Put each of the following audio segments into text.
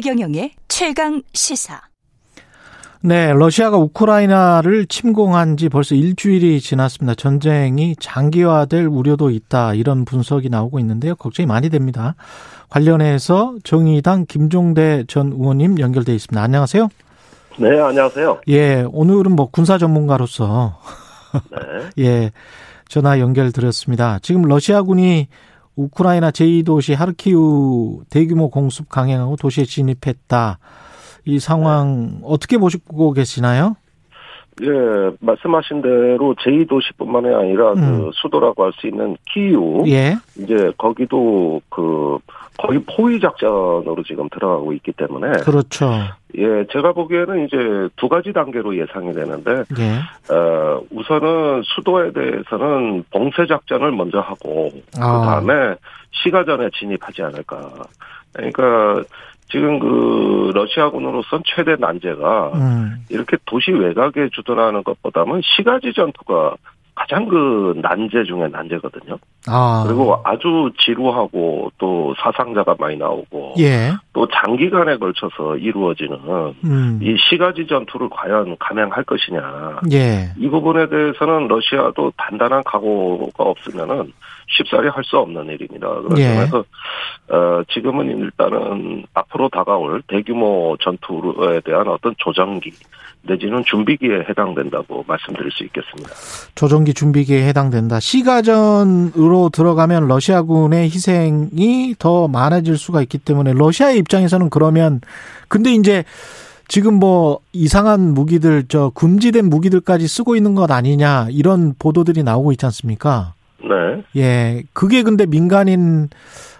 최경영의 최강 시사. 네, 러시아가 우크라이나를 침공한 지 벌써 일주일이 지났습니다. 전쟁이 장기화될 우려도 있다. 이런 분석이 나오고 있는데요. 걱정이 많이 됩니다. 관련해서 정의당 김종대 전 의원님 연결돼 있습니다. 안녕하세요. 네, 안녕하세요. 예, 오늘은 뭐 군사 전문가로서 네. 예, 전화 연결드렸습니다. 지금 러시아군이 우크라이나 제2도시 하르키우 대규모 공습 강행하고 도시에 진입했다. 이 상황 네. 어떻게 보시고 계시나요? 예, 말씀하신 대로 제2도시뿐만이 아니라 그 음. 그 수도라고 할 수 있는 키우. 예. 이제 거기도 그 거의 포위 작전으로 지금 들어가고 있기 때문에. 그렇죠. 예, 제가 보기에는 이제 두 가지 단계로 예상이 되는데, 예. 어, 우선은 수도에 대해서는 봉쇄 작전을 먼저 하고, 아. 그 다음에 시가전에 진입하지 않을까. 그러니까 지금 그 러시아군으로선 최대 난제가 음. 이렇게 도시 외곽에 주둔하는 것보다는 시가지 전투가 가장 그 난제 중에 난제거든요. 아. 그리고 아주 지루하고 또 사상자가 많이 나오고 예. 또 장기간에 걸쳐서 이루어지는 음. 이 시가지 전투를 과연 감행할 것이냐. 예. 이 부분에 대해서는 러시아도 단단한 각오가 없으면은 쉽사리 할 수 없는 일입니다. 그래서 예. 어, 지금은 일단은 앞으로 다가올 대규모 전투에 대한 어떤 조정기 내지는 준비기에 해당된다고 말씀드릴 수 있겠습니다. 조정기 준비기에 해당된다. 시가전으로 들어가면 러시아군의 희생이 더 많아질 수가 있기 때문에 러시아의 입장에서는 그러면 근데 이제 지금 뭐 이상한 무기들 저 금지된 무기들까지 쓰고 있는 것 아니냐 이런 보도들이 나오고 있지 않습니까? 네. 예. 그게 근데 민간인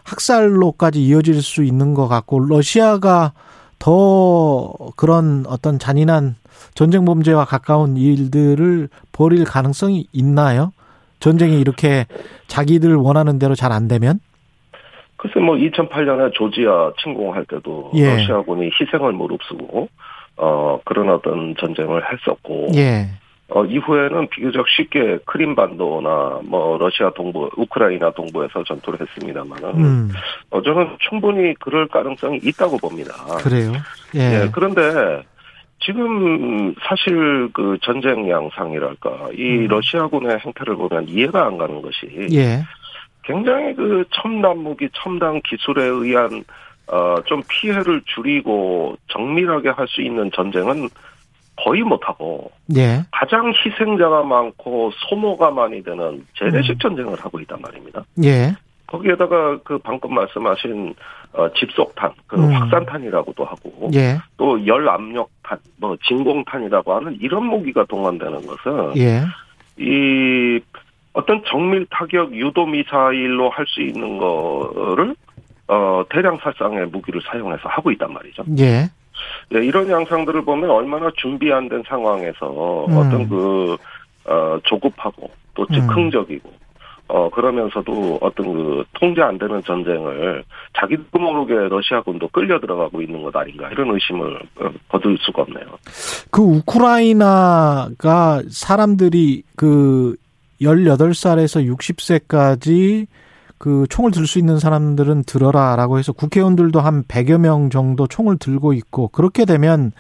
학살로까지 이어질 수 있는 것 같고 러시아가 더 그런 어떤 잔인한 전쟁 범죄와 가까운 일들을 벌일 가능성이 있나요? 전쟁이 이렇게 자기들 원하는 대로 잘 안 되면? 글쎄 뭐 2008년에 조지아 침공할 때도 예. 러시아군이 희생을 무릅쓰고 어 그런 어떤 전쟁을 했었고 예. 어 이후에는 비교적 쉽게 크림반도나 뭐 러시아 동부 우크라이나 동부에서 전투를 했습니다만은 음. 어 저는 충분히 그럴 가능성이 있다고 봅니다. 그래요. 예. 예 그런데 지금 사실 그 전쟁 양상이랄까 이 음. 러시아군의 행태를 보면 이해가 안 가는 것이 예. 굉장히 그 첨단 무기, 첨단 기술에 의한 어 좀 피해를 줄이고 정밀하게 할 수 있는 전쟁은 거의 못하고 예. 가장 희생자가 많고 소모가 많이 되는 재래식 음. 전쟁을 하고 있단 말입니다. 예. 거기에다가 그 방금 말씀하신 어, 집속탄, 그 음. 확산탄이라고도 하고 예. 또 열압력탄, 뭐 진공탄이라고 하는 이런 무기가 동원되는 것은 예. 이 어떤 정밀 타격 유도 미사일로 할 수 있는 거를 어 대량 살상의 무기를 사용해서 하고 있단 말이죠. 예. 예, 이런 양상들을 보면 얼마나 준비 안 된 상황에서 음. 어떤 그 어, 조급하고 또 즉흥적이고 음. 어, 그러면서도 어떤 그 통제 안 되는 전쟁을 자기도 모르게 러시아군도 끌려 들어가고 있는 것 아닌가 이런 의심을 어, 거둘 수가 없네요. 그 우크라이나가 사람들이 그 18살에서 60세까지 그 총을 들 수 있는 사람들은 들어라라고 해서 국회의원들도 한 100여 명 정도 총을 들고 있고 그렇게 되면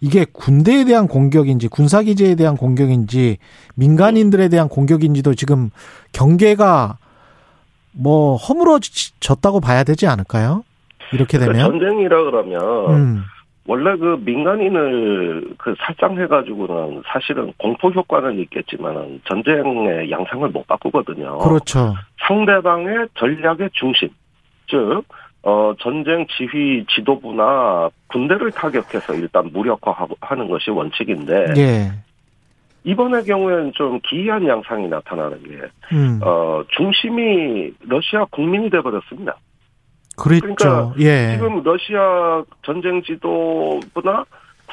이게 군대에 대한 공격인지 군사기지에 대한 공격인지 민간인들에 대한 공격인지도 지금 경계가 뭐 허물어졌다고 봐야 되지 않을까요? 이렇게 그러니까 되면 그러니까 전쟁이라 그러면 음. 원래 그 민간인을 그 살상해가지고는 사실은 공포 효과는 있겠지만 전쟁의 양상을 못 바꾸거든요. 그렇죠. 상대방의 전략의 중심, 즉, 어, 전쟁 지휘 지도부나 군대를 타격해서 일단 무력화하는 것이 원칙인데, 예. 이번의 경우에는 좀 기이한 양상이 나타나는 게, 음. 어, 중심이 러시아 국민이 돼버렸습니다. 그랬죠. 그러니까 예. 지금 러시아 전쟁 지도부나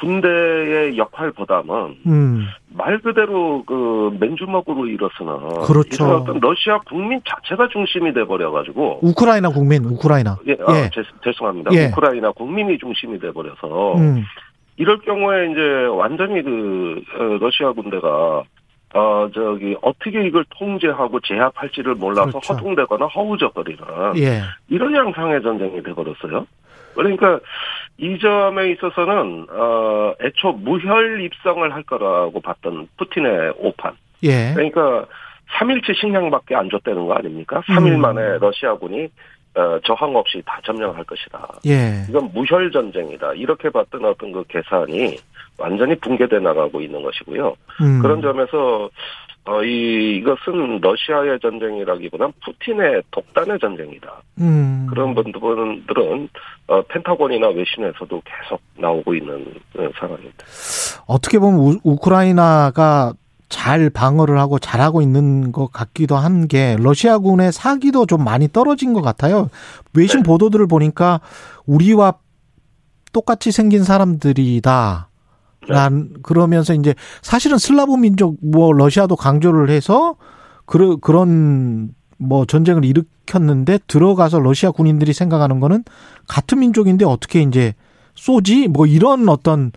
군대의 역할보다는 음. 말 그대로 그 맨주먹으로 일어서는 그렇죠. 어떤 러시아 국민 자체가 중심이 돼 버려 가지고 우크라이나 국민 우크라이나 예, 아, 예. 제, 죄송합니다. 예. 우크라이나 국민이 중심이 돼 버려서 음. 이럴 경우에 이제 완전히 그 어, 러시아 군대가 어, 저기, 어떻게 이걸 통제하고 제압할지를 몰라서 그렇죠. 허둥대거나 허우적거리는 예. 이런 양상의 전쟁이 돼버렸어요. 그러니까 이 점에 있어서는 어 애초 무혈 입성을 할 거라고 봤던 푸틴의 오판. 예. 그러니까 3일치 식량밖에 안 줬다는 거 아닙니까? 3일 음. 만에 러시아군이 어, 저항 없이 다 점령할 것이다. 예. 이건 무혈 전쟁이다. 이렇게 봤던 어떤 그 계산이 완전히 붕괴돼 나가고 있는 것이고요. 음. 그런 점에서 어, 이, 이것은 러시아의 전쟁이라기보단 푸틴의 독단의 전쟁이다. 음. 그런 분들은, 어, 펜타곤이나 외신에서도 계속 나오고 있는 어, 상황입니다. 어떻게 보면 우, 우크라이나가 잘 방어를 하고 잘하고 있는 것 같기도 한 게 러시아군의 사기도 좀 많이 떨어진 것 같아요. 외신 네. 보도들을 보니까 우리와 똑같이 생긴 사람들이다. 란 네. 그러면서 이제 사실은 슬라브 민족 뭐 러시아도 강조를 해서 그런 그런 뭐 전쟁을 일으켰는데 들어가서 러시아 군인들이 생각하는 거는 같은 민족인데 어떻게 이제 쏘지 뭐 이런 어떤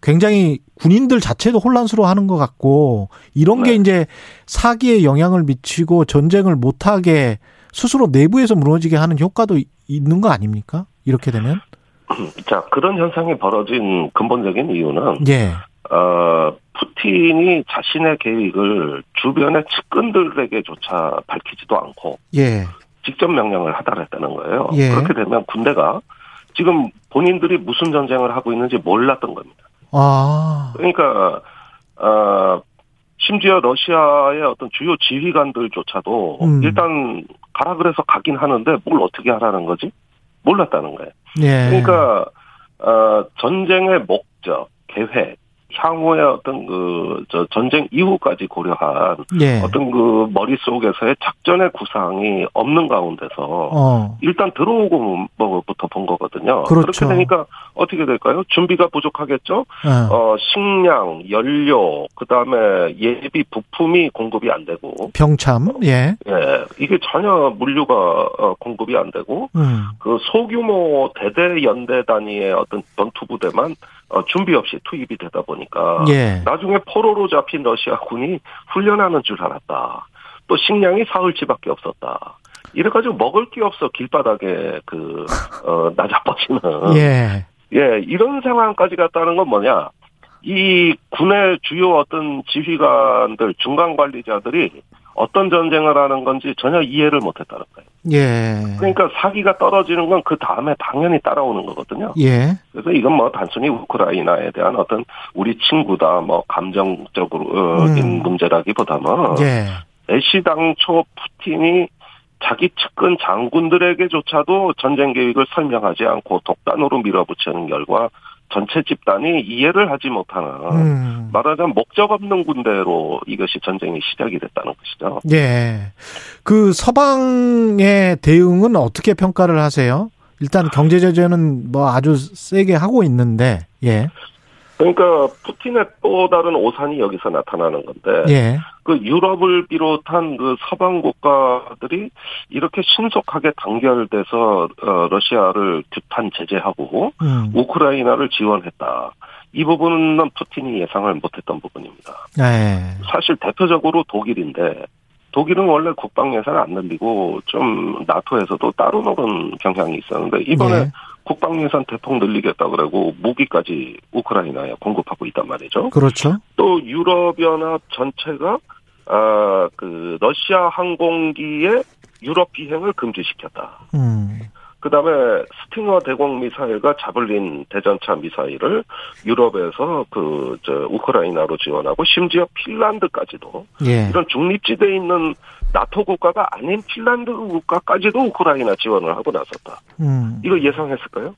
굉장히 군인들 자체도 혼란스러워하는 것 같고 이런 게 네. 이제 사기에 영향을 미치고 전쟁을 못하게 스스로 내부에서 무너지게 하는 효과도 있는 거 아닙니까? 이렇게 되면? 자 그런 현상이 벌어진 근본적인 이유는 예. 어, 푸틴이 자신의 계획을 주변의 측근들에게조차 밝히지도 않고 예. 직접 명령을 하달했다는 거예요. 예. 그렇게 되면 군대가 지금 본인들이 무슨 전쟁을 하고 있는지 몰랐던 겁니다. 아. 그러니까 어, 심지어 러시아의 어떤 주요 지휘관들조차도 음. 일단 가라 그래서 가긴 하는데 뭘 어떻게 하라는 거지? 몰랐다는 거예요. 예. 그러니까 어, 전쟁의 목적, 계획, 향후의 어떤 그 저 전쟁 이후까지 고려한 예. 어떤 그 머릿속에서의 작전의 구상이 없는 가운데서 어. 일단 들어오고 뭐부터 본 거거든요. 그렇죠. 그렇게 되니까 어떻게 될까요? 준비가 부족하겠죠. 예. 어 식량, 연료, 그다음에 예비 부품이 공급이 안 되고 병참 예. 예. 이게 전혀 물류가 어, 공급이 안 되고 음. 그 소규모 대대 연대 단위의 어떤 전투 부대만 어, 준비 없이 투입이 되다 보니까 예. 나중에 포로로 잡힌 러시아 군이 훈련하는 줄 알았다. 또 식량이 사흘치밖에 없었다. 이래가지고 먹을 게 없어 길바닥에 그 어, 나자빠지는 예. 예 이런 상황까지 갔다는 건 뭐냐 이 군의 주요 어떤 지휘관들 중간 관리자들이 어떤 전쟁을 하는 건지 전혀 이해를 못했다는 거예요. 예. 그러니까 사기가 떨어지는 건 그 다음에 당연히 따라오는 거거든요. 예. 그래서 이건 뭐 단순히 우크라이나에 대한 어떤 우리 친구다, 뭐 감정적으로 음. 문제라기보다는 예. 애시당초 푸틴이 자기 측근 장군들에게조차도 전쟁 계획을 설명하지 않고 독단으로 밀어붙이는 결과 전체 집단이 이해를 하지 못하는 음. 말하자면 목적 없는 군대로 이것이 전쟁이 시작이 됐다는 것이죠. 예. 그 서방의 대응은 어떻게 평가를 하세요? 일단 경제 제재는 뭐 아주 세게 하고 있는데 예. 그러니까 푸틴의 또 다른 오산이 여기서 나타나는 건데 예. 그 유럽을 비롯한 그 서방 국가들이 이렇게 신속하게 단결돼서 어, 러시아를 규탄 제재하고 음. 우크라이나를 지원했다. 이 부분은 푸틴이 예상을 못했던 부분입니다. 예. 사실 대표적으로 독일인데 독일은 원래 국방 예산을 안 늘리고 좀 나토에서도 따로 노는 경향이 있었는데 이번에 네. 국방 예산 대폭 늘리겠다 그러고 무기까지 우크라이나에 공급하고 있단 말이죠. 그렇죠. 또 유럽연합 전체가 아그 러시아 항공기의 유럽 비행을 금지시켰다. 음. 그 다음에 스팅어 대공 미사일과 자블린 대전차 미사일을 유럽에서 그, 저, 우크라이나로 지원하고 심지어 핀란드까지도 예. 이런 중립지대에 있는 나토 국가가 아닌 핀란드 국가까지도 우크라이나 지원을 하고 나섰다. 음. 이거 예상했을까요?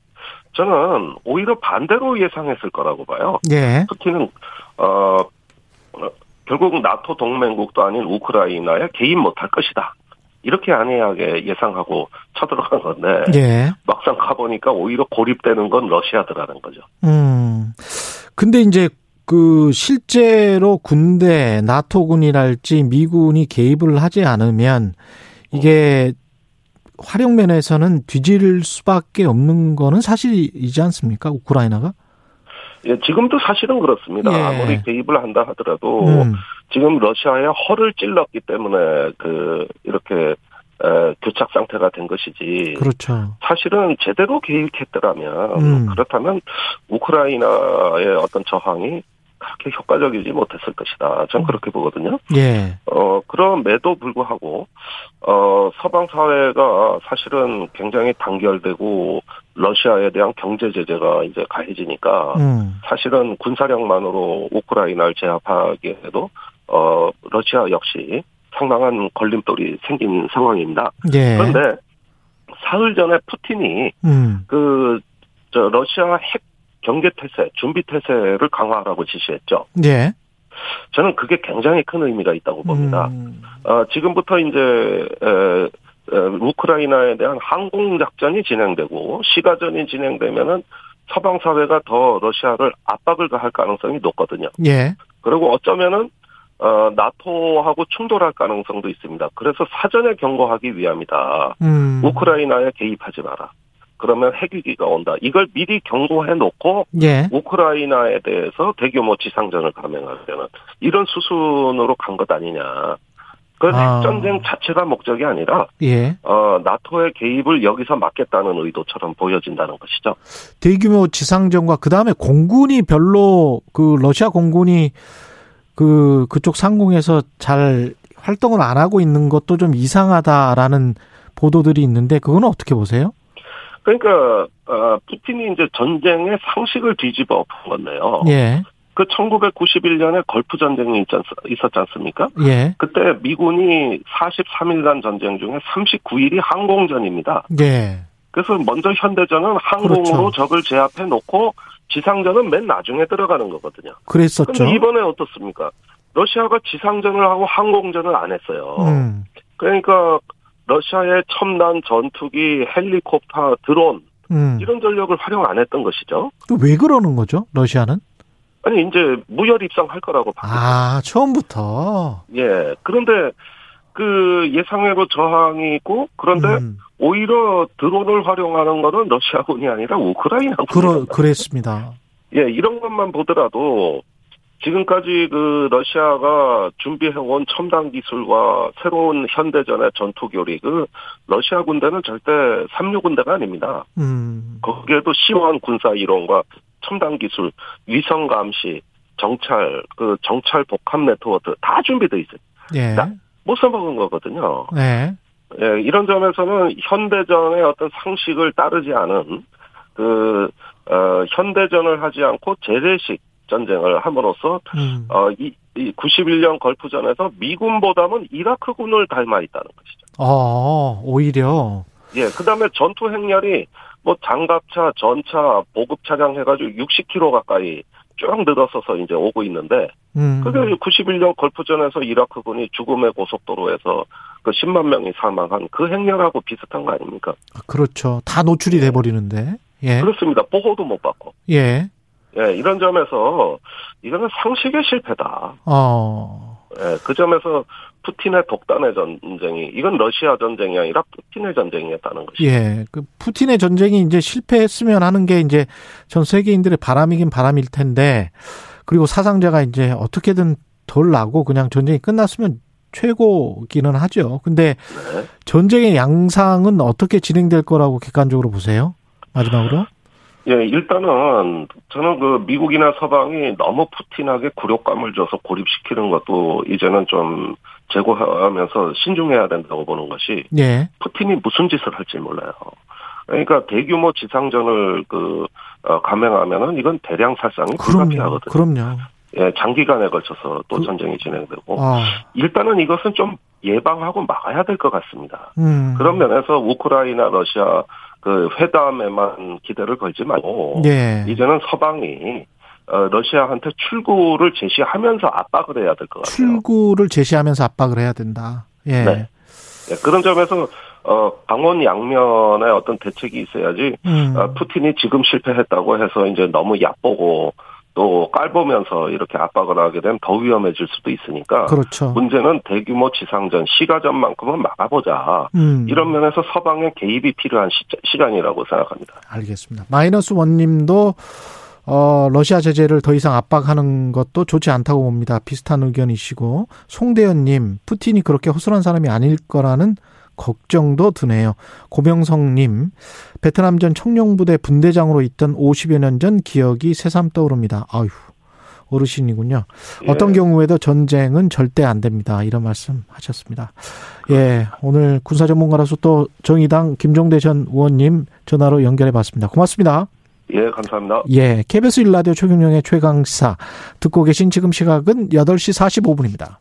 저는 오히려 반대로 예상했을 거라고 봐요. 예. 특히는, 어, 결국 나토 동맹국도 아닌 우크라이나에 개입 못할 것이다. 이렇게 안해하게 예상하고 쳐들어간 건데 예. 막상 가보니까 오히려 고립되는 건 러시아더라는 거죠. 음. 근데 이제 그 실제로 군대 나토군이랄지 미군이 개입을 하지 않으면 이게 활용 면에서는 뒤질 수밖에 없는 거는 사실이지 않습니까? 우크라이나가? 예, 지금도 사실은 그렇습니다. 예. 아무리 개입을 한다 하더라도 음. 지금 러시아의 허를 찔렀기 때문에 그 이렇게 에, 교착 상태가 된 것이지. 그렇죠. 사실은 제대로 개입했더라면 음. 그렇다면 우크라이나의 어떤 저항이 그렇게 효과적이지 못했을 것이다. 전 음. 그렇게 보거든요. 예. 어, 그럼에도 불구하고, 어, 서방 사회가 사실은 굉장히 단결되고, 러시아에 대한 경제 제재가 이제 가해지니까, 음. 사실은 군사력만으로 우크라이나를 제압하기에도, 어, 러시아 역시 상당한 걸림돌이 생긴 상황입니다. 예. 그런데, 사흘 전에 푸틴이, 음. 그, 저, 러시아 핵 경계 태세, 준비 태세를 강화하라고 지시했죠. 예. 저는 그게 굉장히 큰 의미가 있다고 봅니다. 음. 어, 지금부터 이제 에, 에, 우크라이나에 대한 항공 작전이 진행되고 시가전이 진행되면은 서방 사회가 더 러시아를 압박을 가할 가능성이 높거든요. 예. 그리고 어쩌면은 어, 나토하고 충돌할 가능성도 있습니다. 그래서 사전에 경고하기 위함이다. 음. 우크라이나에 개입하지 마라. 그러면 핵위기가 온다. 이걸 미리 경고해 놓고 예. 우크라이나에 대해서 대규모 지상전을 감행하려는 이런 수순으로 간 것 아니냐. 그 아. 핵전쟁 자체가 목적이 아니라 예. 어, 나토의 개입을 여기서 막겠다는 의도처럼 보여진다는 것이죠. 대규모 지상전과 그 다음에 공군이 별로 그 러시아 공군이 그 그쪽 상공에서 잘 활동을 안 하고 있는 것도 좀 이상하다라는 보도들이 있는데 그건 어떻게 보세요? 그러니까 어, 푸틴이 이제 전쟁의 상식을 뒤집어 본 건데요. 예. 그 1991년에 걸프 전쟁이 있었지 않습니까? 예. 그때 미군이 43일간 전쟁 중에 39일이 항공전입니다. 예. 그래서 먼저 현대전은 항공으로 그렇죠. 적을 제압해 놓고 지상전은 맨 나중에 들어가는 거거든요. 그랬었죠. 근데 이번에 어떻습니까? 러시아가 지상전을 하고 항공전을 안 했어요. 음. 그러니까 러시아의 첨단 전투기, 헬리콥터, 드론 음. 이런 전력을 활용 안 했던 것이죠. 왜 그러는 거죠? 러시아는? 아니 이제 무혈 입상할 거라고 봤어요. 아 처음부터. 예. 그런데 그 예상외로 저항이 있고 그런데 음. 오히려 드론을 활용하는 것은 러시아군이 아니라 우크라이나군. 그러 그랬습니다. 예, 이런 것만 보더라도 지금까지 그 러시아가 준비해온 첨단 기술과 새로운 현대전의 전투 교리, 그 러시아 군대는 절대 삼류 군대가 아닙니다. 음. 거기에도 심오한 군사 이론과 첨단 기술, 위성 감시, 정찰, 그 정찰 복합 네트워크 다 준비돼 있어요. 예. 못 써먹은 거거든요. 네. 예, 이런 점에서는 현대전의 어떤 상식을 따르지 않은 그 어, 현대전을 하지 않고 재래식 전쟁을 함으로써 음. 어, 이, 이 91년 걸프전에서 미군보다는 이라크군을 닮아 있다는 것이죠. 아, 오히려. 예, 그다음에 전투 행렬이 뭐 장갑차, 전차, 보급 차량 해가지고 60km 가까이 쭉 늘어서서 이제 오고 있는데, 음. 그게 91년 걸프전에서 이라크군이 죽음의 고속도로에서 그 10만 명이 사망한 그 행렬하고 비슷한 거 아닙니까? 그렇죠. 다 노출이 돼 버리는데. 예. 그렇습니다. 보호도 못 받고. 예. 예, 이런 점에서 이거는 상식의 실패다. 어. 예, 그 점에서 푸틴의 독단의 전쟁이 이건 러시아 전쟁이 아니라 푸틴의 전쟁이었다는 것이죠. 예, 그 푸틴의 전쟁이 이제 실패했으면 하는 게 이제 전 세계인들의 바람이긴 바람일 텐데 그리고 사상자가 이제 어떻게든 덜 나고 그냥 전쟁이 끝났으면 최고기는 하죠. 근데 네. 전쟁의 양상은 어떻게 진행될 거라고 객관적으로 보세요? 마지막으로? 예, 일단은 저는 그 미국이나 서방이 너무 푸틴하게 굴욕감을 줘서 고립시키는 것도 이제는 좀 제고하면서 신중해야 된다고 보는 것이 예. 푸틴이 무슨 짓을 할지 몰라요. 그러니까 대규모 지상전을 그 어, 감행하면은 이건 대량 살상이 불가피하거든요. 그럼요. 예, 장기간에 걸쳐서 또 그, 전쟁이 진행되고 아. 일단은 이것은 좀 예방하고 막아야 될 것 같습니다. 음. 그런 면에서 우크라이나, 러시아 그 회담에만 기대를 걸지 말고 예. 이제는 서방이 어, 러시아한테 출구를 제시하면서 압박을 해야 될 것 같아요. 출구를 제시하면서 압박을 해야 된다. 예. 네. 네. 그런 점에서 어, 강원 양면에 어떤 대책이 있어야지 음. 어, 푸틴이 지금 실패했다고 해서 이제 너무 얕보고 또 깔보면서 이렇게 압박을 하게 되면 더 위험해질 수도 있으니까 그렇죠. 문제는 대규모 지상전 시가전만큼은 막아보자 음. 이런 면에서 서방의 개입이 필요한 시, 간이라고 생각합니다. 알겠습니다. 마이너스 원님도 어, 러시아 제재를 더 이상 압박하는 것도 좋지 않다고 봅니다. 비슷한 의견이시고 송대현님 푸틴이 그렇게 허술한 사람이 아닐 거라는 걱정도 드네요. 고명성님, 베트남전 청룡부대 분대장으로 있던 50여 년 전 기억이 새삼 떠오릅니다. 아유, 어르신이군요. 예. 어떤 경우에도 전쟁은 절대 안 됩니다. 이런 말씀 하셨습니다. 예, 오늘 군사 전문가로서 또 정의당 김종대 전 의원님 전화로 연결해 봤습니다. 고맙습니다. 예, 감사합니다. 예, KBS 일라디오 최경영의 최강시사 듣고 계신 지금 시각은 8시 45분입니다.